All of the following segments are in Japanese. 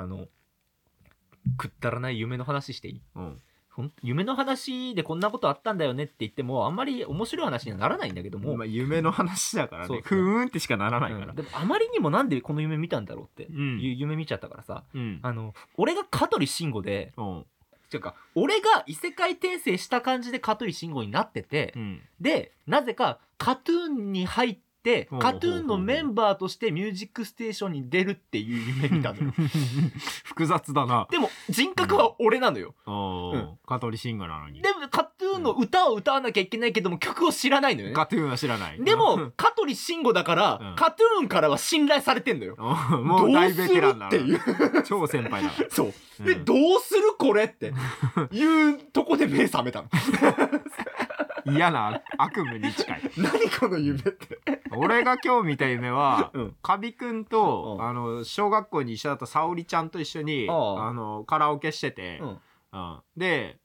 あのくったらない夢の話していい？うん。ほん夢の話でこんなことあったんだよねって言ってもあんまり面白い話にはならないんだけども、まあ夢の話だからそうねふーんってしかならないから。うん。でもあまりにもなんでこの夢見たんだろうって、うん。夢見ちゃったからさ。うん。あの俺が香取慎吾でうん。っていうか。俺が異世界転生した感じで香取慎吾になってて、うん。でなぜかカトゥーンに入っうカトゥーンのメンバーとして「ミュージックステーション」に出るっていう夢見たのよ。複雑だな。でも人格は俺なのよ。おー香取慎吾なのに。でもカトゥーンの歌を歌わなきゃいけないけども曲を知らないのよね。カトゥーンは知らない。でも香取慎吾だから、うん。カトゥーンからは信頼されてんのよ。うん。もう大ベテランだっていう。超先輩だ。そう。うん。で、どうするこれって。いうとこで目覚めたの 嫌な悪夢に近い。何この夢って。俺が今日見た夢はうん。カビくんとうん。あの小学校に一緒だった沙織ちゃんと一緒にあああのカラオケしてて。うん。うん。で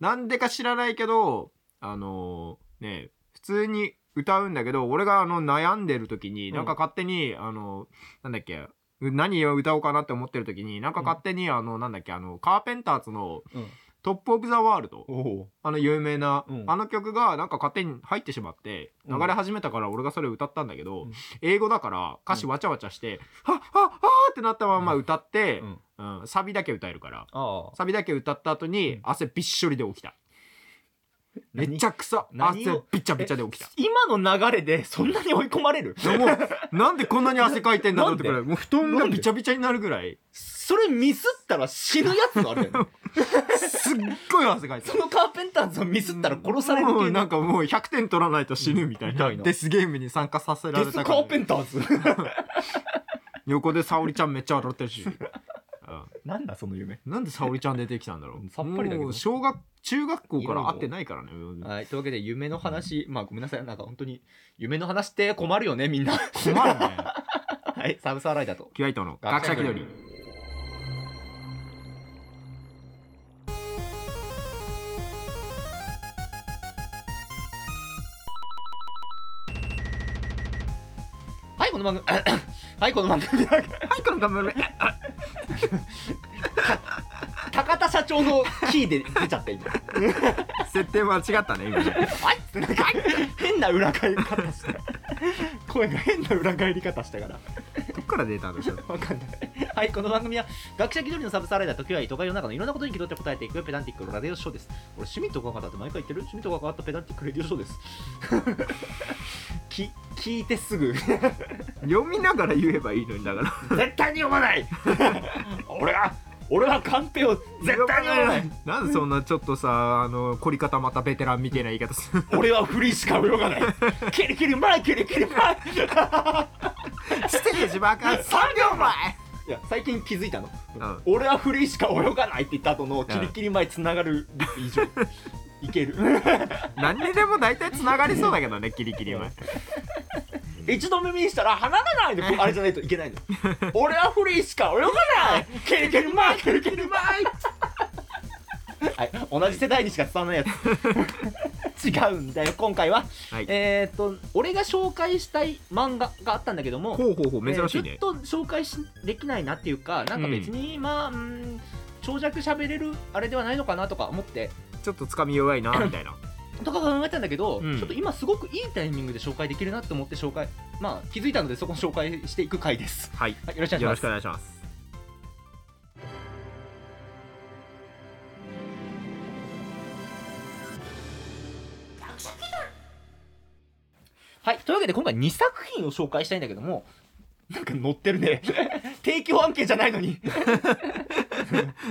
なんでか知らないけどあのね普通に歌うんだけど俺があの悩んでる時にうん。なんか勝手にあのなんだっけ何を歌おうかなって思ってる時になんか勝手にあのなんだっけあのカーペンターズのうん「トップ・オブ・ザ・ワールド」おあの有名な、うん。あの曲がなんか勝手に入ってしまってうん。流れ始めたから俺がそれ歌ったんだけど、うん。英語だから歌詞わちゃわちゃして「はっはっはーってなったまま歌って、うん。うんサビだけ歌えるから。ああ。サビだけ歌った後にうん。汗びっしょりで起きため何ちゃくちゃ何を？汗びちゃびちゃで起きた。今の流れでそんなに追い込まれる？でもなんでこんなに汗かいてんだろうってくらい。もう布団がびちゃびちゃになるぐらい。それミスったら死ぬやつのあれだよね。すっごい汗かいてそのカーペンターズをミスったら殺されるなんかもう100点取らないと死ぬみたいな。デスゲームに参加させらデスカれたからーペンターズ。横で沙織ちゃんめっちゃ笑ってるし、うんなんだその夢？なんで沙織ちゃん出てきたんだろう。さっぱりだけど。もう小学中学校から会ってないからね。はいというわけで夢の話まあごめんなさいなんか本当に夢の話って困るよねみんな。困るね。はいサブサーライダーとキュアイトの。学者気取り。はいこの番組 はいこの番組はいこの頑張る高田社長のキーで出ちゃった今設定間違ったね今ね。はい。ってなんか変な裏返り方した声が変な裏返り方したから。どっから出たんでしょう？わかんない。はい、この番組は学者気取りのサブサーライダー時はい都会の中のいろんなことに気取って答えていくペダンティックのラディオショーです。俺、趣味とかかって毎回言ってる趣味とかかったペダンティックレディオショーです。き聞いてすぐ。読みながら言えばいいのにだから。絶対に読まない。俺は俺はカンペを絶対に読まない。なんでそんなちょっとさあの凝り固まったベテランみたいな言い方する？俺はフリーしか泳がない。キリキリ前キリキリ前ステージ爆発3秒前いや最近気づいたの、うん。俺はフリーしか泳がないって言った後のキリキリ前つながる率以上いける。何にでも大体つながりそうだけどねキリキリ前。一度耳にしたら離れないであれじゃないといけないの。俺はフリーしか泳がない。キリキリ前キリキリ前。はい同じ世代にしか伝わらないやつ違うんだよ今回は、はい。えーっと俺が紹介したい漫画があったんだけどもほうほうほう珍しいね。えーずっと紹介しできないなっていうかなんか別に、まあうん長尺喋れるあれではないのかなとか思って。ちょっとつかみ弱いな みたいな。とか考えたんだけど、うん。ちょっと今すごくいいタイミングで紹介できるなと思って紹介まあ気づいたのでそこを紹介していく回です、はい。はい、よろしくお願いしますはい。というわけで今回2作品を紹介したいんだけどもなんか載ってるね。提供案件じゃないのに。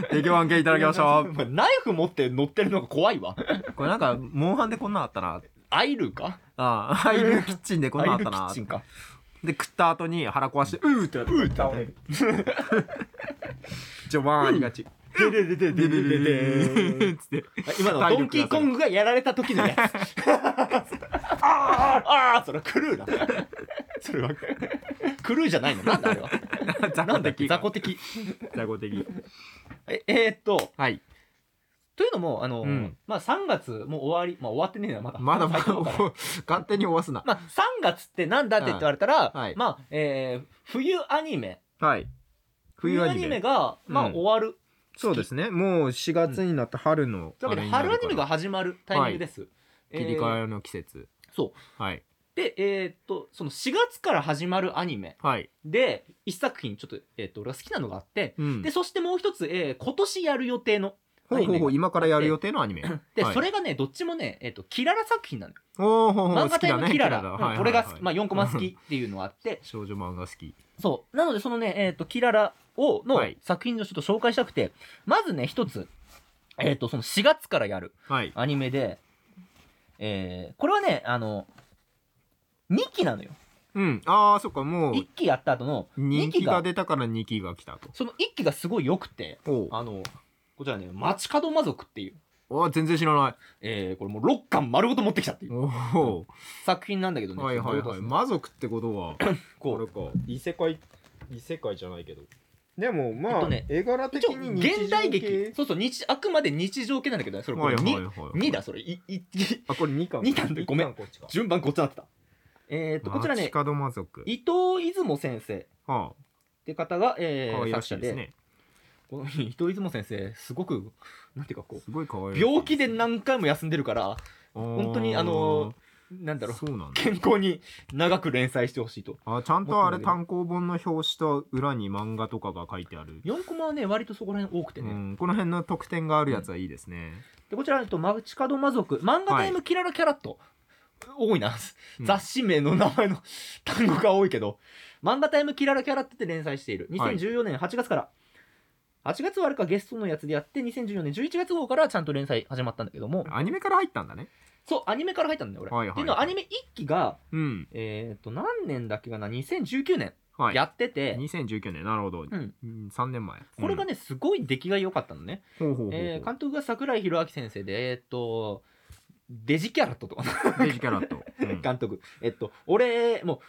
提供案件いただきましょう。ナイフ持って載ってるのが怖いわ。これなんかモンハンでこんなんあったな。アイルか？ああハイルキッチンでこんなんあアイルったなキッチンか。で食った後に腹壊してうーってなって。うーって倒れる序盤ありがちででででででででつって今のはドンキーコングがやられた時のやつあーあーそれクルーだ。それはクルーじゃないの？なんだあれは？雑魚的。雑魚的。雑魚的。ええーっとはい。というのもあの、うん。まあ3月もう終わりまあ終わってねえなまだ。まだまだ勝手に終わすな。まあ3月ってなんだって言われたら、はい。まあ、えー冬アニメ。はい。冬アニメ。が、まあ、うん。終わる。そうですね。もう4月になった春のというわけで、あれになるから。春アニメが始まるタイミングです。えー切り替えの季節そう。はい。で、えーっと、その4月から始まるアニメはい。で、一作品、ちょっと、えーっと、俺が好きなのがあって、うん。で、そしてもう一つ、えー今年やる予定の。ほうほうほう今からやる予定のアニメ。で、はい。それがね、どっちもね、えーっと、キララ作品なのよ。おおほうほう漫画タイ好きだねララ。だうん俺が好き、まあ、4コマ好きっていうのがあって、少女漫画好き。そう。なので、そのね、えっ、と、キララを、のはい。作品をちょっと紹介したくて、まずね、一つ、えっ、と、その4月からやるはい。アニメで、えー、これはね、あの、2期なのよ。うん。ああそっかもう。1期やった後の2人気期が、が出たから2期が来たと。その1期がすごい良くて、おあの、こちらね、街角魔族っていう、お全然知らない。えー、これもう6巻丸ごと持ってきたっていう。おお作品なんだけどね。はいはいはい。魔族ってことはこう。これか。異世界異世界じゃないけどでもまあ、えっとね絵柄的に現代劇。そうそう、日、あくまで日常系なんだけどね、それこれはいはい 2, はい。2だ、それ。い、い、いあこれ2巻。二巻でごめん。順番ごっちなってた。えっ、と、こちらね街、角魔族。伊藤出雲先生。っはて方が、あえー、可愛ら作者でですね。この伊藤出雲先生、すごく、なんていうかこすごい可愛う、病気で何回も休んでるから、本当にあのなんだろう、そうなんだ健康に長く連載してほしいと。あちゃんとあれ単行本の表紙と裏に漫画とかが書いてある、4コマはね、割とそこら辺多くてね。うん、この辺の特典があるやつはいいですね、で、こちら、えっと、マチカド魔族、漫画タイムキララキャラット。多いな。うん雑誌名の名前の 単語が多いけど、漫画タイムキララキャラって連載している。はい2014年8月から。8月はあれかゲストのやつでやって、2014年11月号からちゃんと連載始まったんだけども、アニメから入ったんだねそう、アニメから入ったんだよ、俺。はいはいっていうのは、アニメ1期が、うん。えっ、と、何年だっけかな、2019年はい。やってて、2019年なるほど、うん。うん、3年前。これがね、すごい出来が良かったのね。うん、ほうほうほうほう。えー監督が桜井宏明先生で、えっ、と、デジキャラットとか。な デジキャラット、うん。監督。えっと、俺、もう、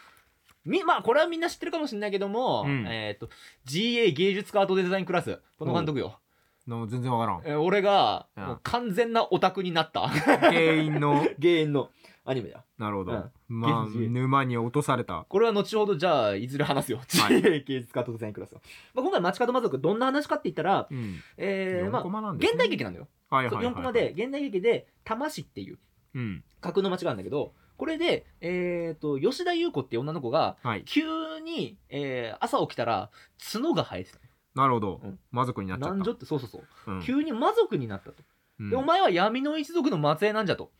み、まあ、これはみんな知ってるかもしれないけども、うん。えっと、GA 芸術家アートデザインクラス、この監督よ。の全然わからん。えー俺が、うん。もう完全なオタクになった。原因の？芸人の。アニメだ。なるほど、うん。まあ現実沼に落とされた。これは後ほど、じゃあ、いずれ話すよ。はい。GA 芸術家アートデザインクラスよ。まあ、今回、街角魔族、どんな話かって言ったら、うん。えー、ま4コあ、マなんです、ね、現代劇なんだよ。はいはいはい、4コマで、現代劇で、玉市っていううん。架空の街があるんだけど、これで、えっ、と、吉田優子っていう女の子が、はい。急に、えー朝起きたら角が生えてたなるほど、うん。魔族になっちゃった。男女ってそうそうそう、うん。急に魔族になったと、うん。でお前は闇の一族の末裔なんじゃと。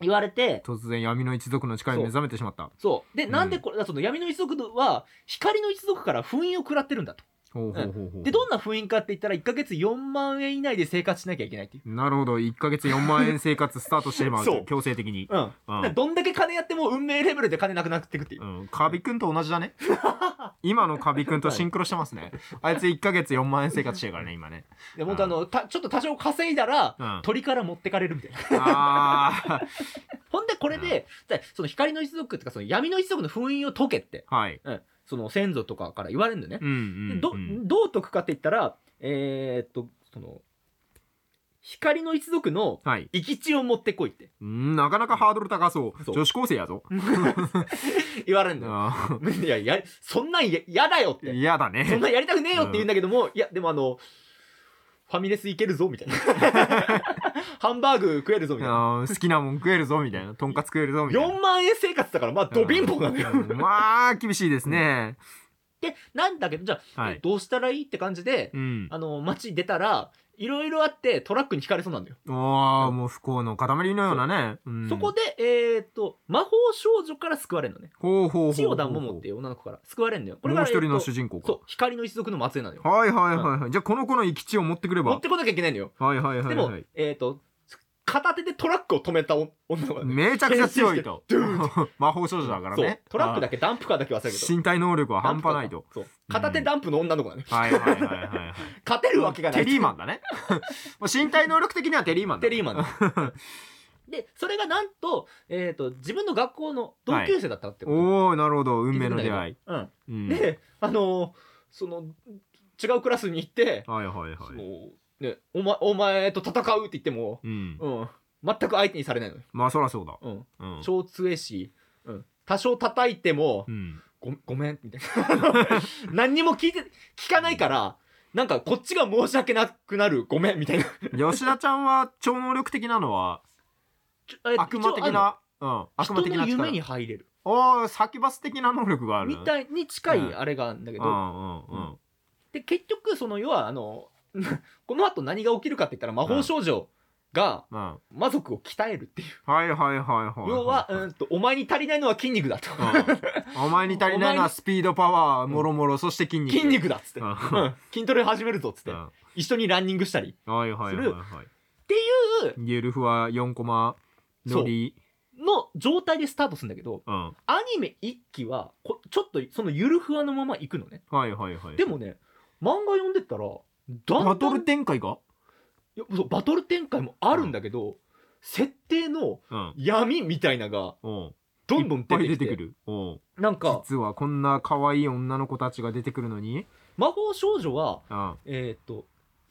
言われて突然闇の一族の力に目覚めてしまった。そう。でうん。なんでこれ、その闇の一族は光の一族から封印を食らってるんだとでどんな封印かって言ったら1ヶ月4万円以内で生活しなきゃいけないっていう。なるほど。1ヶ月4万円生活スタートしてしまうそう。強制的に。うん、うん。でどんだけ金やっても運命レベルで金なくなっていくっていう、うん、カビくんと同じだね。今のカビくんとシンクロしてますね。あいつ1ヶ月4万円生活してるからね今ね。で本当あのたちょっと多少稼いだら、うん。鳥から持ってかれるみたいな。あ ほんでこれで、でその光の一族っていうかその闇の一族の封印を解けって、ーはい。うん、その先祖とかから言われるんだよね。う、んうん、うん。どう解くかって言ったらえー、っとその光の一族のはい。生き地を持ってこいって。うんなかなかハードル高そう。女子高生やぞ。言われるんだいやいやそんなんややだよっーて。嫌だね。そんなんやりたくねえよって言うんだけども、いやでもあのファミレス行けるぞみたいな。ハンバーグ食えるぞみたいな。あー好きなもん食えるぞみたいな。とんかつ食えるぞみたいな。4万円生活だからまあド貧乏なのよ、うん まあ厳しいですね。でなんだけどじゃあ、はい。どうしたらいいって感じで、うん。あの街出たらいろいろあってトラックにひかれそうなんだよ、ああもう不幸の塊のようなね。うん。そこでえーっと魔法少女から救われるのね。ほうほうほうほう千代田桃っていう女の子から救われるんだよ。これがもう一人の主人公か。そう光の一族の末裔なのよ。はいはいはいはい。じゃあこの子の生き地を持ってくれば。持ってこなきゃいけないのよ。はいはいはいでも、はいえーっと片手でトラックを止めた女の子がねめちゃくちゃ強いと。魔法少女だからね。トラックだけダンプカーだけ忘れたけど。身体能力は半端ないと。そう。片手ダンプの女の子だね、はいはいはいはいはい勝てるわけがない。テリーマンだね。身体能力的にはテリーマンだテリーマンだ。でそれがなんと,、えー、と自分の学校の同級生だったってこと、おおなるほど。運命の出会い。うん。うん。であのーその違うクラスに行って、はいはいはい。そのね、お前お前と戦うって言っても、うん。うん、全く相手にされないのよ、まあそらそうだ。うん、うん。超強いし、うん、多少叩いてもうん。ごごめんみたいな。何にも聞いて聞かないからなんかこっちが申し訳なくなるごめんみたいな。吉田ちゃんは超能力的なのは悪魔的なうんの悪魔的な人の夢に力入れる。おーサキュバス的な能力がある。みたいに近うんいあれがあるんだけど、うんうんうん。で結局その要はあの この後何が起きるかって言ったら魔法少女がうん。魔族を鍛えるっていう、はいはいはいはい要は、うんとお前に足りないのは筋肉だと、うん。お前に足りないのはスピードパワーもろもろそして筋肉。筋肉だっつって、ううん。ん筋トレ始めるぞっつって、うん。一緒にランニングしたりはいはいはいはい。ていうゆるふわ4コマのり。の状態でスタートするんだけどうん。はアニメ1期はこちょっとそのゆるふわのまま行くのね。いはいはい。でもね漫画読んでったらだんだんバトル展開が？いやそうバトル展開もあるんだけど、設定のうん。闇みたいなのがうん。どんどんいっぱい出てきて出てくる。うん。なんか実はこんな可愛い女の子たちが出てくるのに？魔法少女はうん。えっ、と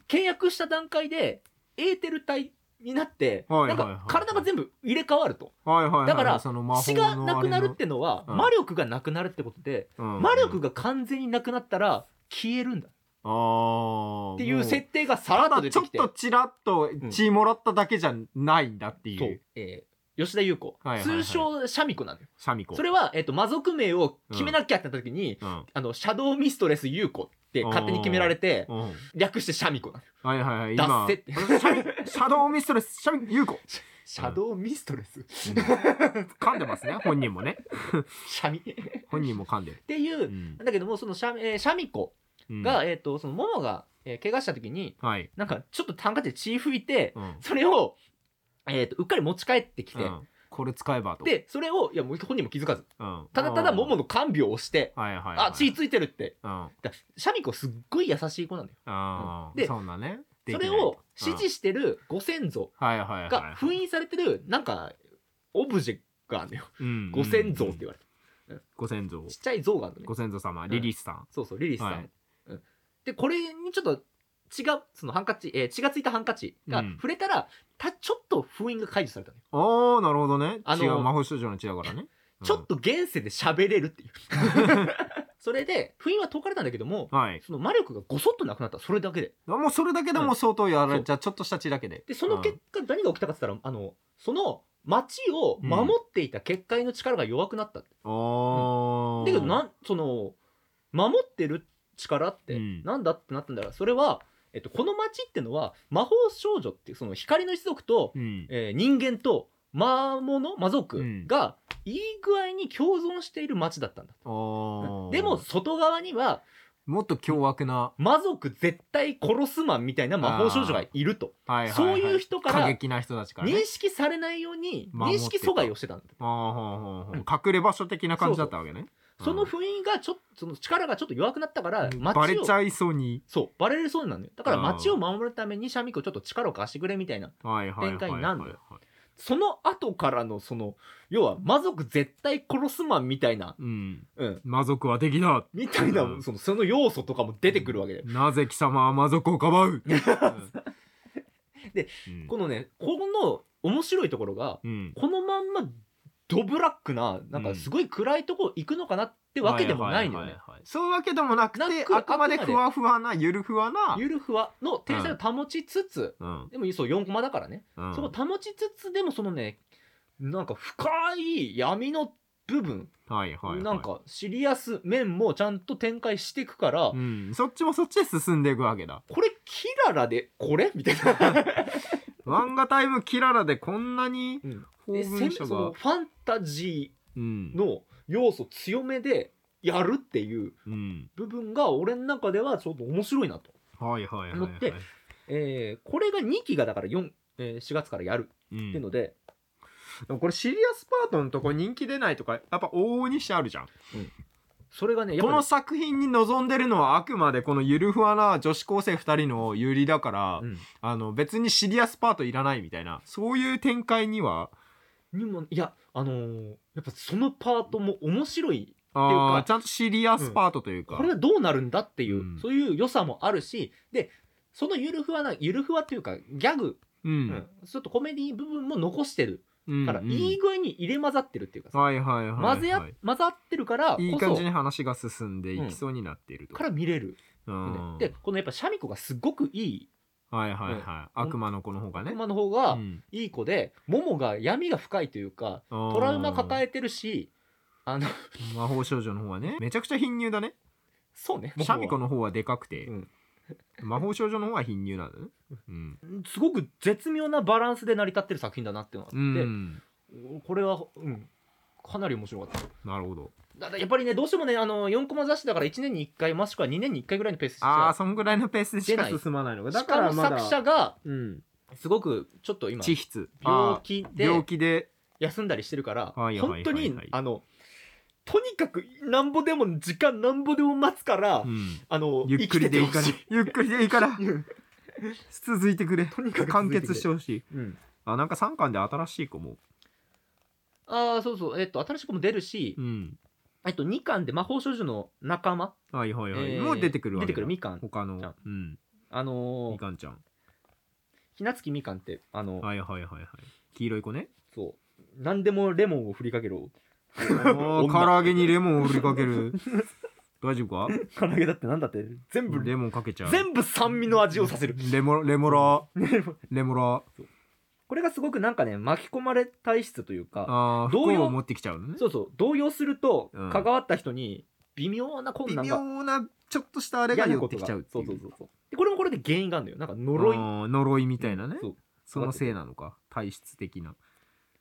契約した段階でエーテル体になって、はいはいはいなんか体が全部入れ替わると。はいはいはいだからその血のがなくなるってのは、うん。魔力がなくなるってことで、うん。魔力が完全になくなったら消えるんだあーっていうも設定がさらっと出てきて。っとちらっと血もらっただけじゃない。んだっていう、そう、えー吉田優子、はいはいはい。通称シャミ子。なんだよシャミ子。それは、えー、と魔族名を決めなきゃってなった時に、うん。あのシャドウミストレス優子って勝手に決められてうん。略してシャミ子なの。はいはいはい。脱今せって。シャミシャドウミストレスシャミ優子。シャドウミストレス、噛んでますね本人もね。シャミ。っ本人も噛んでる、ていうう、ん。だけどもそのシャ,、えーシャミ子うん。が、えー、とそのモモが、えー怪我した時にはい、なんかちょっとハンカチで血拭いて、うん。それを、えー、とうっかり持ち帰ってきて、うん。これ使えばと、でそれをいやもう本人も気づかず。うん。ただただモモの看病をして、はいはい、はい、あ血ついてるって。うん。だシャミ子すっごい優しい子なんだよ。でそんなね。それを支持してるご先祖が封印されてるなんかオブジェがあるのよ。うんご先祖って言われて。ご先祖。ちっちゃい像があるのね。ご先祖様。リリスさん、そうそうリリスさんでこれにちょっと血がそのハンカチ、えー血がついたハンカチがうん。触れたら、たちょっと封印が解除されたのよ、ああなるほどね。あの違う魔法少女の血だからね、うん。ちょっと現世で喋れるっていう。それで封印は解かれたんだけどもはい。その魔力がごそっとなくなった。それだけで。もうそれだけでも相当やられちゃう、ちょっとした血だけで。でその結果何が起きたかって言ったら、あのその町を守っていた結界の力が弱くなった、ああ、だけどなんその守ってる力ってうん。なんだってなったんだからそれは、えっと、この町ってのは魔法少女っていうその光の一族と、うん。えー人間と魔物魔族うん。がいい具合に共存している町だったんだ、あー。でも外側にはもっと凶悪な、魔族絶対殺すマンみたいな魔法少女がいると。はいはいはい。そういう人から過激な人たちからね。認識されないように認識阻害をしてたんだあーほうほうほう隠れ場所的な感じだったわけねその封印がちょっとその力がちょっと弱くなったからうん。町をバレちゃいそうに。そうバレるそうなんだよ。だから町を守るためにシャミ子ちょっと力を貸してくれみたいな展開になるのよ。その後からのその要は魔族絶対殺すマンみたいな、うん。うん、魔族は敵だ。みたいな、うんそのその要素とかも出てくるわけで、なぜ貴様は魔族をかばう？で、うん。このねこの面白いところがうん。このまんまドブラックななんかすごい暗いとこ行くのかなってわけでもないのよね。そういうわけでもなくてあくまでふわふわなゆるふわなゆるふわの天才を保ちつつ、うん。でもそう4コマだからね、うん。そこ保ちつつでもそのねなんか深い闇の部分、はいはいはい。なんかシリアス面もちゃんと展開していくから、うん。そっちもそっちで進んでいくわけだ。これキララでこれ？みたいな、漫画タイムキララでこんなにうん。法でせ文書そのがファンタジうんーの要素強めでやるっていううん。部分が俺の中ではちょっと面白いなと、思ってえーこれが2期がだから4、えー4月からやるうっていうんので、でもこれシリアスパートのとこ人気出ないとかやっぱ往々にしてあるじゃんそれがねやっこの作品に望んでるのはあくまでこのゆるふわな女子高生2人の有利だから、うん。あの別にシリアスパートいらないみたいな。そういう展開には？にもいやあのーやっぱそのパートも面白いあっていうかーちゃんとシリアスパートというか、これはどうなるんだっていう、うん。そういう良さもあるしでそのゆるふわなゆるふわっていうかギャグ、ううん。んちょっとコメディ部分も残してるから、うんうん。いい具合に入れ混ざってるっていうかさ、はいはいはい、はい、混ぜざってるからいい感じに話が進んでいきそうになっていると、から見れる、うん。でこのやっぱシャミ子がすごくいい。はいはいはい、うん悪魔の子の方がね。馬の方がうん。いい子で、モモが闇が深いというかトラウマ抱えてるしあの魔法少女の方はね。めちゃくちゃ貧乳だね。そうねシャミ子のの方はでかくて、うん魔法少女の方は貧乳なの？ねうん、すごく絶妙なバランスで成り立ってる作品だなっていうのがうあって、ん、これは、うん、かなり面白かった。なるほど。だだやっぱりねどうしてもねあの4コマ雑誌だから1年に1回もしくは2年に1回ぐらいのペースしああかそんぐらいのペースでしか出ない。進まないのか。だしからまだ作者がうん。すごくちょっと今地質。病気で病気で。休んだりしてるからはいはいはいはい。本当にあのとにかくなんぼでも時間なんぼでも待つから、うん。あのゆっくりでいいから。ゆっくりでいいから。続いてくれ。とにかく完結してほしい。うん。あなんか3巻で新しい子も。ああそうそう。えっと新しい子も出るし、うん。えっと2巻で魔法少女の仲間、はいはいはい、えーもう出てくるわ出てくる。みかん他の。うん。あのーみかんちゃん。ひなつきみかんってあの、はいはいはいはい。黄色い子ね。そう。何でもレモンを振りかけるおー唐揚げにレモンを振りかける大丈夫か唐揚げだってなんだって全部レモンかけちゃう全部酸味の味をさせるレモレモラレモラこれがすごくなんかね巻き込まれ体質というか動揺服を持ってきちゃうのねそうそう動揺するとうん関わった人に微妙な困微難が妙なちょっとしたあれが寄ってきちゃうってそいううそうそうそうでこれもこれで原因があるんだよなんか呪い呪いみたいなねそうそのせいなのか体質的な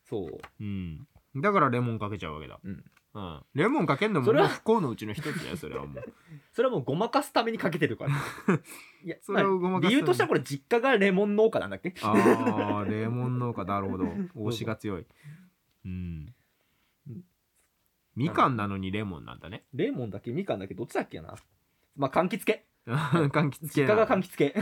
そううんだからレモンかけちゃうわけだ。うん。うん。レモンかけんのもそれは。もう不幸のうちの一つだよそれはもう。それはもうごまかすためにかけてるから。いやそれをごまかすまあ理由としてはこれ実家がレモン農家なんだっけ？ああレモン農家なるほど。推しが強い。うん。みかんなのにレモンなんだね。レモンだっけみかんだっけどっちだっけな？まあ柑橘系。柑橘系実家が柑な橘系。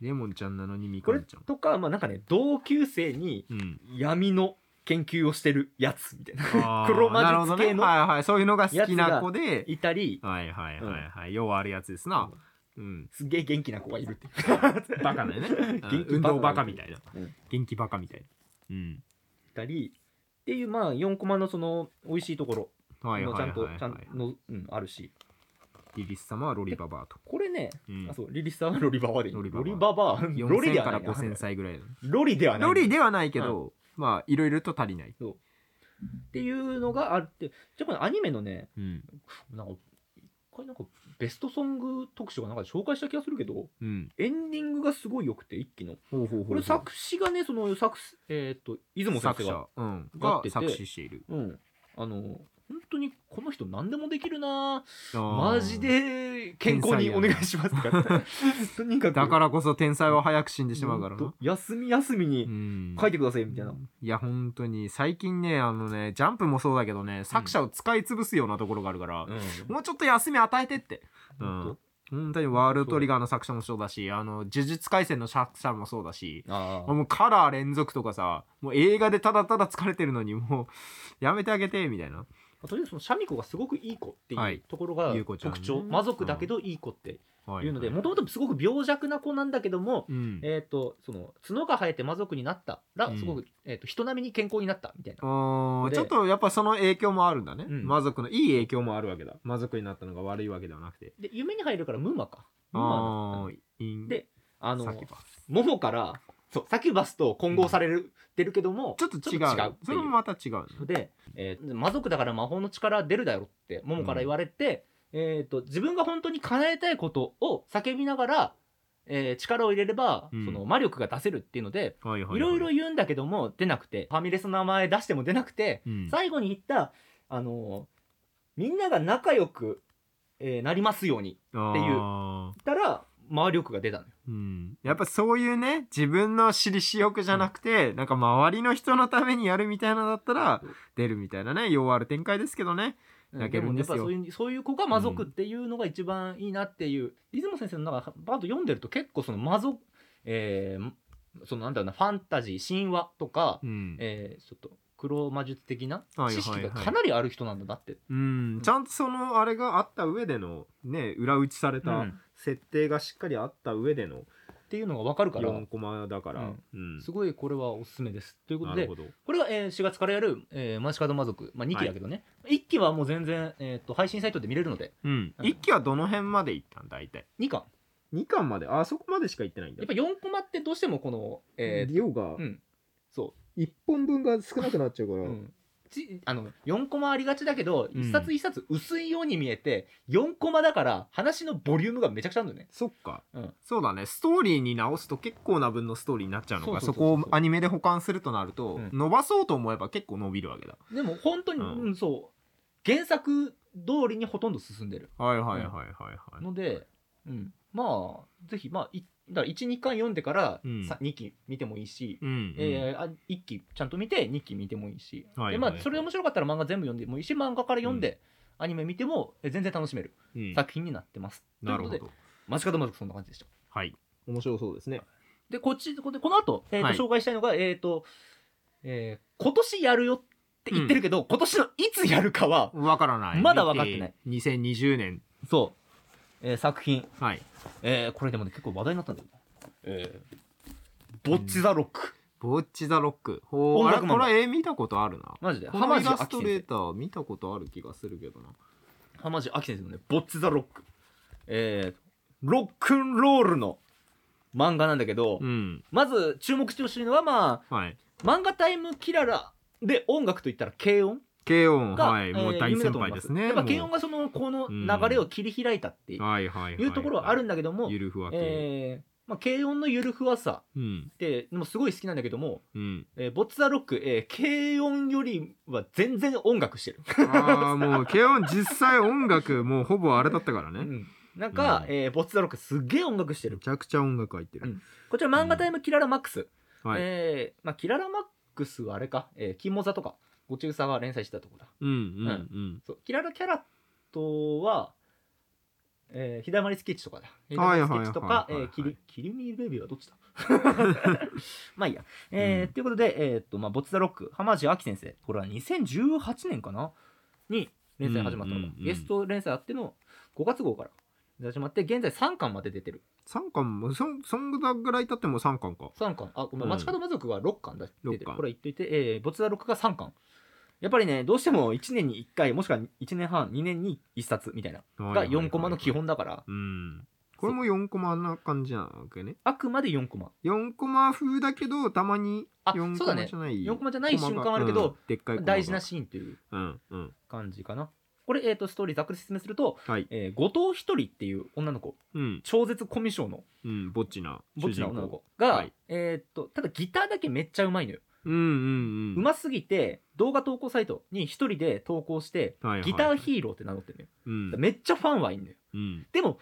レモンちゃんなのにみこれかんちゃん。とかまあなんかね同級生にうん。闇の研究をしてるやつみたいな。黒魔術系のはいはい。そういうのが好きな子で。いたり。はいはいはいはい。ようあるやつですな。うん。すげえ元気な子がいるっていう。バカだよね。運動バカみたいな。うん。元気バカみたいな。うん。いたり。っていうまあ4コマのその美味しいところ。はちゃんとちゃんの、うん、あるし。リリス様はロリババアとこれね、うん。あそう。リリスさんはロリババでいい。ロリババロリババロリで4000からはないな。5000歳ぐらいの。ロリではない。ロリではないけどまあいろいろと足りない。っていうのがあってじゃあこのアニメのねうん。なんか一回なんかベストソング特集がなんかで紹介した気がするけどうん。エンディングがすごい良くて一期の。ほうほうほうほう。これ作詞がねその作詞えっ、と出雲先作生が者。うん。が作詞している。うん。あのこの人何でもできるな。マジで健康にお願いしますとか。とにかく。だからこそ天才は早く死んでしまうからな。と休み休みにうん。書いてくださいみたいな、いや本当に最近ねあのねジャンプもそうだけどね作者を使い潰すようなところがあるから、もうちょっと休み与えてって、うほんん、本当にワールドトリガーの作者もそうだしあの呪術廻戦の作者もそうだしもうカラー連続とかさもう映画でただただ疲れてるのにもうやめてあげてみたいなとりあえずそのシャミ子がすごくいい子ってはい。いうところが優子ちゃんね。特徴、魔族だけどいい子ってはいうのでもともとすごく病弱な子なんだけども、うん。えっ、とその角が生えて魔族になったらうん。すごく、えー、と人並みに健康になったみたいな、ちょっとやっぱその影響もあるんだね、うん魔族のいい影響もあるわけだ。魔族になったのが悪いわけではなくて。で夢に入るからムーマか。ムーマああいい。んであのさっきばモモからそうサキュバスと混合される、てるけどもちょっと違う。それもまた違うね。で、えー魔族だから魔法の力出るだろってモモから言われて、えー、と自分が本当に叶えたいことを叫びながら、えー力を入れれば、うん。その魔力が出せるっていうので、はいはいい。ろいろ言うんだけども出なくてファミレスの名前出しても出なくて、うん。最後に言ったあのーみんなが仲良く、えーなりますようにっていう。あ言ったら魔力が出たのよ。ーうん、やっぱそういうね自分の私利私欲じゃなくて、なんか周りの人のためにやるみたいなのだったらう。ん出るみたいなねよある展開ですけどね。泣けやっぱそういうそういう子が魔族っていうのが一番いいなっていう、出雲先生のなんかバーッと読んでると結構その魔族えーそのなんだろうなファンタジー神話とか、うん、えーちょっと黒魔術的なはいはいはい。知識がかなりある人なんだなって、うん、ちゃんとそのあれがあった上でのね裏打ちされたうん設定がしっかりあった上でのっていうのが分かるから。4コマだから、うん。うんすごいこれはおすすめです。ということでなるほど。これが、えー4月からやる「えー、マシカド魔族」まあ、2期だけどね、1期はもう全然、えー、と配信サイトで見れるので。うん。うん。一期はどの辺まで行ったん大体？2巻。2巻まで？あそこまでしか行ってないんだ。やっぱ4コマってどうしてもこの、えー量がうん。そ1本分が少なくなっちゃうかう、ら、うん、ちあの4コマありがちだけどうん。一冊一冊薄いように見えて4コマだから話のボリュームがめちゃくちゃあるんだよね。そっか、うん。そうだね。ストーリーに直すと結構な分のストーリーになっちゃうのかそうそそうそう。そうこをアニメで保管するとなると、うん。伸ばそうと思えば結構伸びるわけだ。でも本当に、ううん。んそう。原作通りにほとんど進んでる。はいはいはいはいはい、ので、うん、まあぜひまあいだから12巻読んでから、うん。さ2期見てもいいし、うんうん。えーあ1期ちゃんと見て2期見てもいいし、はいはいでまあ、それで面白かったら漫画全部読んでもいいし漫画から読んで、アニメ見てもえ全然楽しめるうん。作品になってます。なるほどということで「街角魔族」そんな感じでした。はい。面白そうですね。でこっちこでこの後、えーとはい。紹介したいのが、えーとえー今年やるよって言ってるけど、今年のいつやるかはわからない。まだわかってない。2020年。そう、えー作品、はい。えーこれでもね結構話題になったんだよな。えー。ボッチ・ザ・ロック、ボッチ・ザ・ロック。ほうこれ絵見たことあるな。マジで？このイラストレーター見たことある気がするけどな。浜地亜紀先生のねボッチ・ザ・ロック、えーロックンロールの漫画なんだけど、うん。まず注目してほしいのはまはい。あ漫画タイムキララで音楽といったら軽音軽音が、はいもうえー大先輩ですねやっぱ軽も音がそのこのうん流れを切り開いたっていうところはあるんだけども、ゆるふわ系。えーまあ、軽音のゆるふわさうん。ってのもすごい好きなんだけども、うん。えーボッツ・ザ・ロック、えー軽音よりは全然音楽してる、ああもう軽音実際音楽もうほぼあれだったからね。うん。なんか、うん。えーボッツ・ザ・ロックすっげえ音楽してる。めちゃくちゃ音楽入ってる。うん。こちら漫画タイムキララマックス、はい。えーまあ、キララマックスはあれか、えー、金モザとかごちうさが連載してたとこだ。うんうんうん。そうキララキャラットは、えー、ひだまりスケッチとかだ。ひだまはいはいりスケッチとかえーキリキリミベビーはどっちだ？まあいいや、えーうん。ということで、えーっとまあ、ボッツ・ザ・ロック浜地亜紀先生。これは2018年かな？に連載始まったのが、うんうんうんゲスト連載あっての5月号から。始まって現在3巻まで出てる。3巻？もそそんぐらい経っても3巻か。3巻。あごめうん。ん街角魔族は6巻だ。出てこれ言っといて、えー、ボツザ・ロックが3巻やっぱりねどうしても1年に1回もしくは1年半2年に1冊みたいなが4コマの基本だから。うん。これも4コマな感じなわけね。あくまで4コマ。4コマ風だけどたまにあ4コそうだね。マじゃない。4コマじゃない瞬間はあるけどうん。でっかいコマが。大事なシーンといううんうん。感じかな。これ、えー、とストーリーざっくり説明すると、はい。えー後藤ひとりっていう女の子。うん。超絶コミュ障の。うんぼっちなぼっちな女の子が、はい。えー、とただギターだけめっちゃうまいのよ、うんうんうん。うますぎて動画投稿サイトに一人で投稿してはいはい。ギターヒーローって名乗ってるのよ、うん。めっちゃファンはいんのよ。うん。でも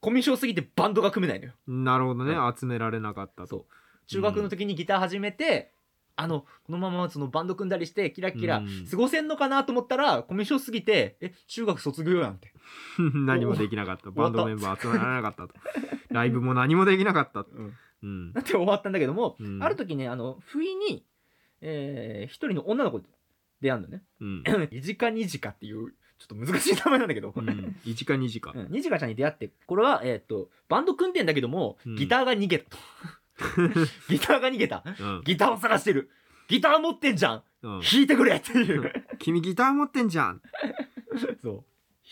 コミュ障すぎてバンドが組めないのよ。なるほどね。う集められなかったと。そう。中学の時にギター始めて、あのこのままそのバンド組んだりしてキラキラうん。過ごせんのかなと思ったらコミュ障すぎてえ中学卒業やんって、何もできなかった。おバンドメンバー集められなかったと。ライブも何もできなかった。とうん、うん。なんて終わったんだけども、うん。ある時ねあの不意に、えー一人の女の子と出会うんだね。うん。いじかにじかっていうちょっと難しい名前なんだけど、うん。1か2時かうん。にじかちゃんに出会ってこれは、えーっとバンド組んでんだけどもうん。ギターが逃げたと、ギターが逃げた。うん。ギターを探してる。ギター持ってんじゃん。うん。弾いてくれっていう。君ギター持ってんじゃん。そう。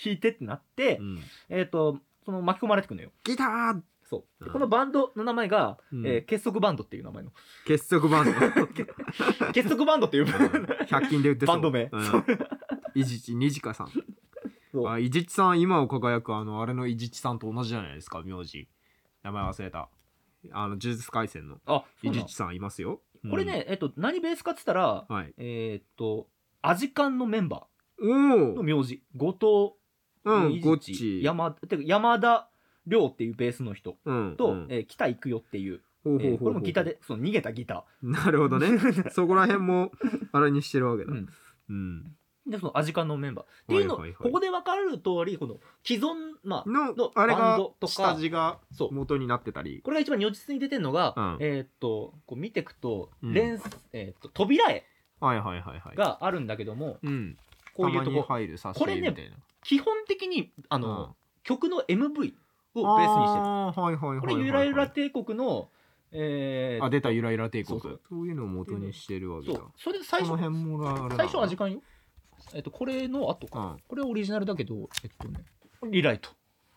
弾いてってなって、うん。えっ、とその巻き込まれてくるのよ。ギターそう。このバンドの名前が、うん。えー結束バンドっていう名前の。結束バンド。結束バンドっていう。100均で売ってそう。バンド名。うん。いじちにじかさん。そう。あいじちさん今を輝くあのあれのいじちさんと同じじゃないですか名字。名前忘れた。あの呪術廻戦の。あそうなの。いじちさんいますよ。これね、えっ、と何ベースかっつったらうんはい。えっ、とアジカンのメンバおーのお名字。後うん藤伊地ゴッチ。山てか山田亮っていうベースの人うんと、うん。えー北行くよっていう、ほうほうほうほうえーこれもギターでその逃げたギタなるほどね。そこら辺もあれにしてるわけだ。うん。うん。ーでそのアジカンのメンバー。っていうの、はいはいはい。ここで分かる通りこの既存まあののあれがバンドとか下地がそう。元になってたり。これが一番如実に出てるのが、うん。えーっとこう見ていくと、うん。連えーっと扉絵はいはいはいはい。があるんだけども、うん。こういうとたまにこ入る挿これね絵みたいな。基本的にあの、曲の MV をベースにしてる。あーはいはいはいはい。これゆらゆら帝国のえーあ出たゆらゆら帝国。そそう。うそういうのを元にしてるわけだ。そう。それで最初この辺もあれだ。な最初味感よ。えっとこれの後か、うん。これオリジナルだけどえっとねリライト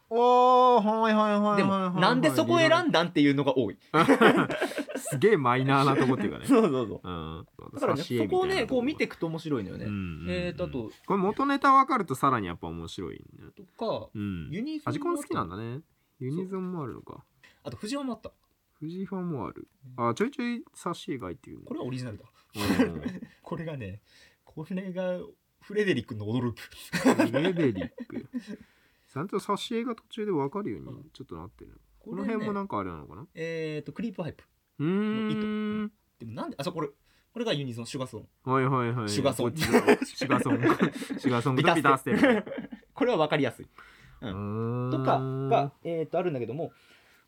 おーはいはいはいはいはいでもなんでそこ選んだんっていうのが多い。すげえマイナーなとこっていうかね。そうそうそう。うん。だからねそこをねこう見ていくくと面白いのよね、えーとあとこれ元ネタ分かるとさらにやっぱ面白いね。とかうん。ユニゾン味コン好きなんだね。ユニゾンもあるのか。あと藤山もあった。富士ファンもある。あちょいちょいサッシーが入っていうこれはオリジナルだ。うん。これがねこれがフレデリックの驚く。レベリックちゃんとサッシーが途中で分かるようにちょっとなってる。この辺もなんかあれなのかな？えっ、とクリープハイプ。うーん。でもなんであそうこれこれがユニゾンシュガソン。はいはいはい。シュガソン。シュガソン。シュガソンとビタステル。これは分かりやすい。うん。とかが、えー、とあるんだけども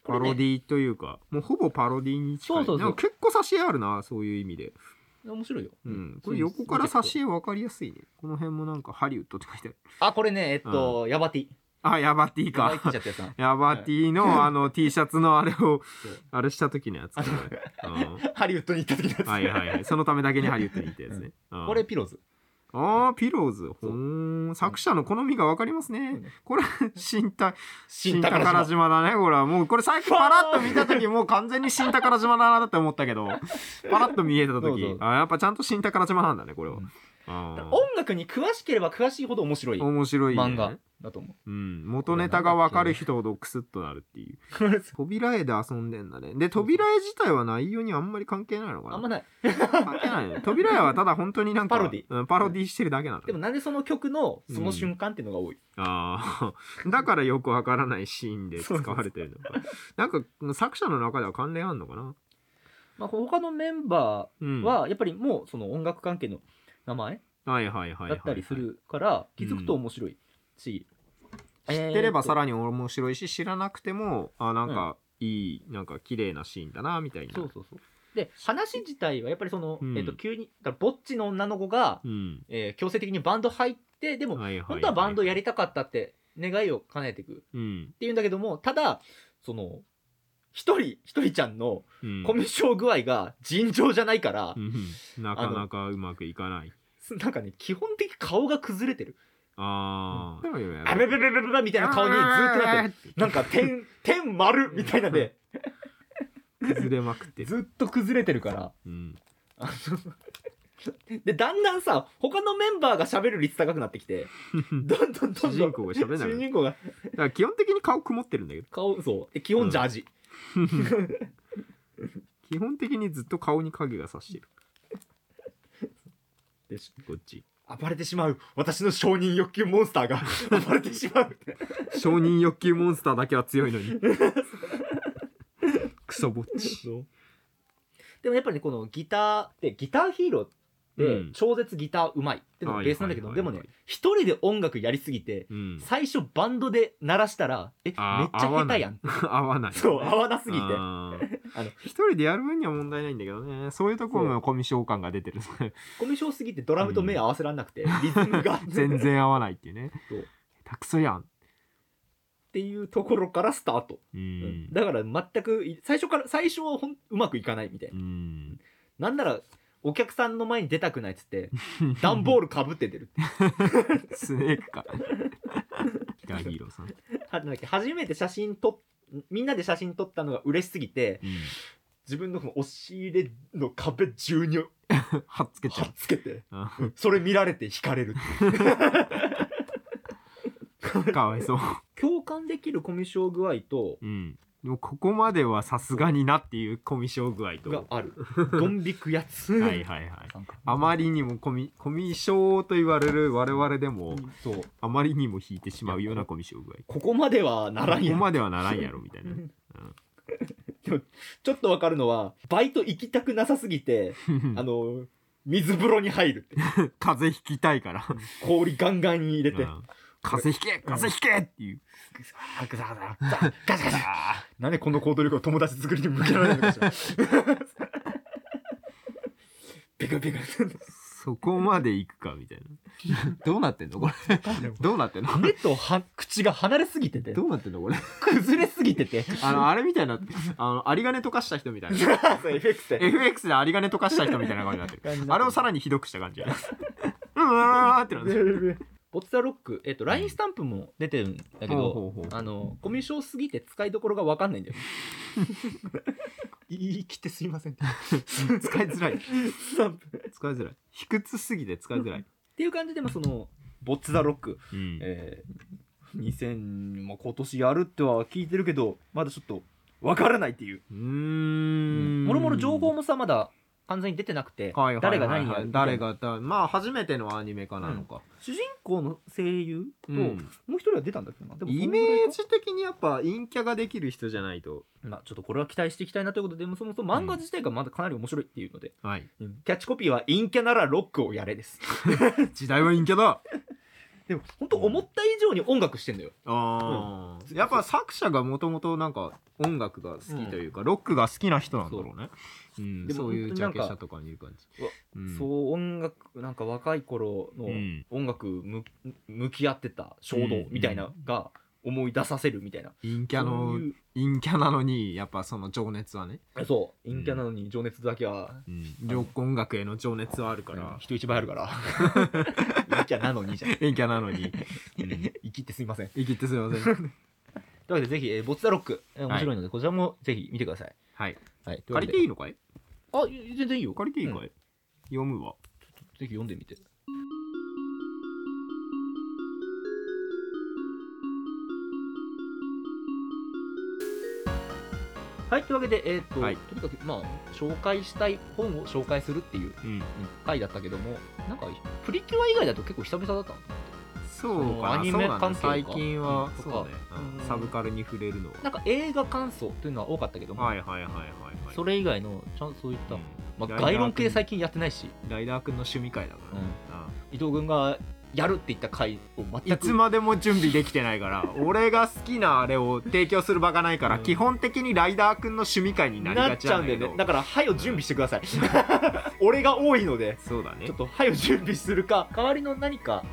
パロディというかもうほぼパロディに近い。そうそうそう。結構挿絵あるなそういう意味で、面白いよ、うん、これ横から挿絵分かりやすいね。この辺もなんかハリウッドって書いてある。あこれねえっと、ヤバティあヤバティか。ヤバ ティのあの T シャツのあれをあれした時のやつあのう。ん ハリウッドに行った時のやつ、はいはいはい。そのためだけにハリウッドに行ったやつね、うん。これピローズ。ああピローズ。ほーん。作者の好みが分かりますね。これ新た新宝宝島だね。これはもうこれ最近パラッと見た時もう完全に新宝島だなって思ったけど。パラッと見えた時。あやっぱちゃんと新宝島なんだねこれは、音楽に詳しければ詳しいほど面白い面白い、ね、漫画だと思う。ん、元ネタが分かる人ほどクスッとなるっていう。う扉絵で遊んでんだね。で扉絵自体は内容にあんまり関係ないのかな。あんまない。関係ないね。扉絵はただ本当になんかパロディ。うん、パロディしてるだけなの。でもなんでその曲のその瞬間っていうのが多い、ああ だからよくわからないシーンで使われてるのか。なんか作者の中では関連あんのかな？まあ、他のメンバうん。ーはやっぱりもうその音楽関係の名前？はいはいはいはい、だったりするから気づくと面白いし、知ってればさららに面白いし知らなくてもあなんかいいなんか綺麗なシーンだなみたいな。そうそうそう。で話自体はやっぱりその、うん。えっと急にだからぼっちの女の子が、うん。えー強制的にバンド入ってでも、はいはいはい。本当はバンドやりたかったって願いを叶えていくってうんいうんだけどもただその一人一人ちゃんのうん。コミュ障具合が尋常じゃないからう、ん。なかなかうまくいかない。なんかね基本的に顔が崩れてる。あああべべべべべべみたいな顔にずっとなってる。なんか 点点丸みたいなで崩れまくってる、ずっと崩れてるから。うん、あのでだんだんさ他のメンバーが喋る率高くなってきて どんどんどんどん。主人公が喋れない主人公が。だから基本的に顔曇ってるんだけど。顔そう。で基本ジャージ、基本的にずっと顔に影がさしてる。でこっち。暴れてしまう。私の承認欲求モンスターが 暴れてしまう。承認欲求モンスターだけは強いのに。クソぼっち。でもやっぱりねこのギターでギターヒーローってうん。超絶ギターうまいっていうのがベースなんだけど、でもね一人で音楽やりすぎてうん。最初バンドで鳴らしたらえめっちあゃ下手やん。合わない。そう合わなすぎて。あ の一人でやる分には問題ないんだけどね。そういうところもコミュ障感が出てる。コミュ障すぎてドラムと目合わせらんなくて、リズムが。全然合わないっていうね。そう。下手くそやん。っていうところからスタート、ううん。んだから全くい最初から最初はほんうまくいかないみたいな、うん。なんならお客さんの前に出たくないっつって 段ボールかぶって出るスネークか。ギターヒーローさん、うん、はなんだっけ初めて写真撮っみんなで写真撮ったのが嬉しすぎて自分のこの押し入れの壁中にはっつけちゃ貼っつけてうそれ見られて惹かれるう。ん かわいそう。共感できるコミュ障具合とうんでもここまではさすがになっていうコミュ障具合と。がある。ドン引くやつ。はいはいはい。あまりにもコミコミ障と言われる我々でもそう。あまりにも引いてしまうようなコミ障具合。ここまではならんやんここまではならんやろみたいな、でもちょっとわかるのはバイト行きたくなさすぎてあの水風呂に入るって。風邪ひきたいから、氷ガンガンに入れて、うん風邪ひけ風邪ひけっていう。ガサガサガサガなんでこの行動力を友達作りに向けられるのかしら。ピクピク。そこまで行くかみたいな。どうなってんのこれ？どうなってんの目とは口が離れすぎてて。どうなってんのこれ？崩れすぎてて。あのあれみたいなあの有金溶かした人みたいな。そう FX で。FX で有金溶かした人みたいな感じになってる。あれをさらにひどくした感じや。うんうんうんうんってなってる ボッツァロック、えっと、LINE スタンプも出てるんだけほうど、ほうほうあの、コミュ障すぎて使いどころが分かんないんだよ。言い切ってすいません。使いづらいスタンプ。っ使いづらい卑屈すぎて使いづらい、ていう感じで、まあ、その、ボッツァロック、うんえー、2000、まあ、今年やるっては聞いてるけど、まだちょっと分からないっていう。うーんもろもろ情報もさ、まだ完全に出てなくて、はいはいはいはい。誰が何やるみたいな。誰がだまあ初めてのアニメ化なのか、主人公の声優と、うん。もう一人は出たんだっけどな。でもイメージ的にやっぱ陰キャができる人じゃないと。まあ、ちょっとこれは期待していきたいなということで、そもそも漫画自体がまだかなり面白いっていうので、はいうん。キャッチコピーは陰キャならロックをやれです。時代は陰キャだ でも本当思った以上に音楽してんだよ。あー。やっぱ作者がもともとなんか音楽が好きというか、ロックが好きな人なんだろうね。う。ん、でもそういうジャケ写とかにいる感じ、うん。そう音楽なんか若い頃のうん。音楽む向き合ってた衝動みたいなが思い出させるみたいな。陰キャのそういう。陰キャなのにやっぱその情熱はね、そう。陰キャなのに情熱だけは、うん、音楽への情熱はあるかうん。ら、人一倍あるから。陰キャなのにじゃん。陰キャなのに、うん、生きってすいません。生きてすいません。というわけでぜひ、えーボッツ・ザ・ロック、えー面白いので、こちらもぜひ見てください。はい。はい、借りていいののかい？あい全然いいよ。借りていいかい、うん。読むわ。ぜひ読んでみて。はい、というわけで、えっ、と、はい。とにかく、まあ、紹介したい本を紹介するっていううん。回だったけども、なんか、プリキュア以外だと結構久々だったのそうかな。アニメそうだね関係か最近は、うんそうだね、うん。サブカルに触れるのは。なんか映画感想というのは多かったけども、はいはいはいはいはい。それ以外の、ちゃんとそういった、うん。まあ、ライダー概論系最近やってないし、ライダーくんの趣味会だから、うん。あ伊藤君がやるって言った回を全くいつまでも準備できてないから俺が好きなあれを提供する場がないから、うん。基本的にライダーくんの趣味会になりなっがちちゃうんんだよなだけどね。だからはよ準備してください。俺が多いのでそうだね。ちょっとはよ準備するか。代わりの何か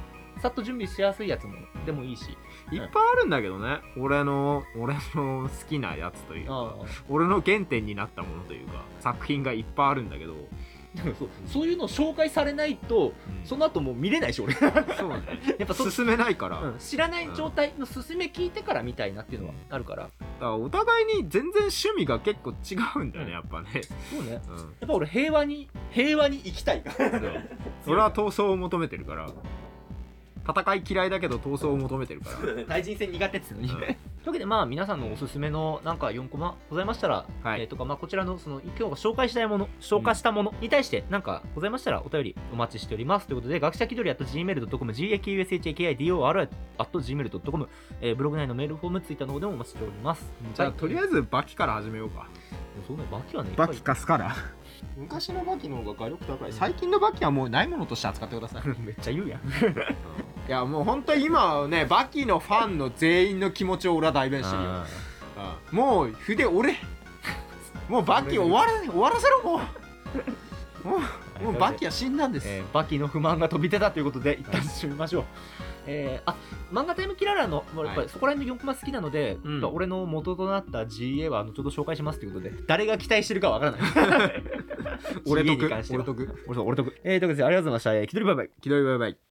さっと準備しやすいやつもでもいいし。いっぱいあるんだけどね。俺の俺の好きなやつというあか俺の原点になったものというか作品がいっぱいあるんだけど、あそうそういうの紹介されないとその後もう見れないし俺。やそうね。っぱそ、進めないから、うん知らない状態の進め聞いてから見たいなっていうのはあるから。だからお互いに全然趣味が結構違うんだよね、うん。やっぱね、そうね。うん、やっぱ俺平和に平和に生きたい。俺は闘争を求めてるから。戦い嫌いだけど闘争を求めてるから。対人戦苦手っつうのに、うんというわけでまあ皆さんのおすすめのなんか4コマございましたら、はい。えーとかまあこちらのその今日が紹介したいもの紹介したものに対してなんかございましたらお便りお待ちしております。ということで学者気取り at gmail.com gakushakidor at gmail.com、えーブログ内のメールフォームツイッターの方でもお待ちしております。じゃあとりあえずバキから始めようか。そうねバキはねバキかすから昔のバキの方が画力高い。最近のバキはもうないものとして扱ってください。めっちゃ言うやん。いやもう本当に今はねバキのファンの全員の気持ちを俺は代弁してるよ。うん。もう筆折れ。もうバキ終わら終わらせろもう。もうもうバキは死んだんです、えーバキの不満が飛び出たということで一旦締めましょう。えーあ漫画タイムキララのもうやっぱりそこら辺の4コマ好きなので、うん。やっぱ俺の元となった GA は後ほど紹介しますということで誰が期待してるかわからない。俺ては。俺得俺そう俺得えー、ということでありがとうございました。えー気取りバイバイ。気取りバイバイ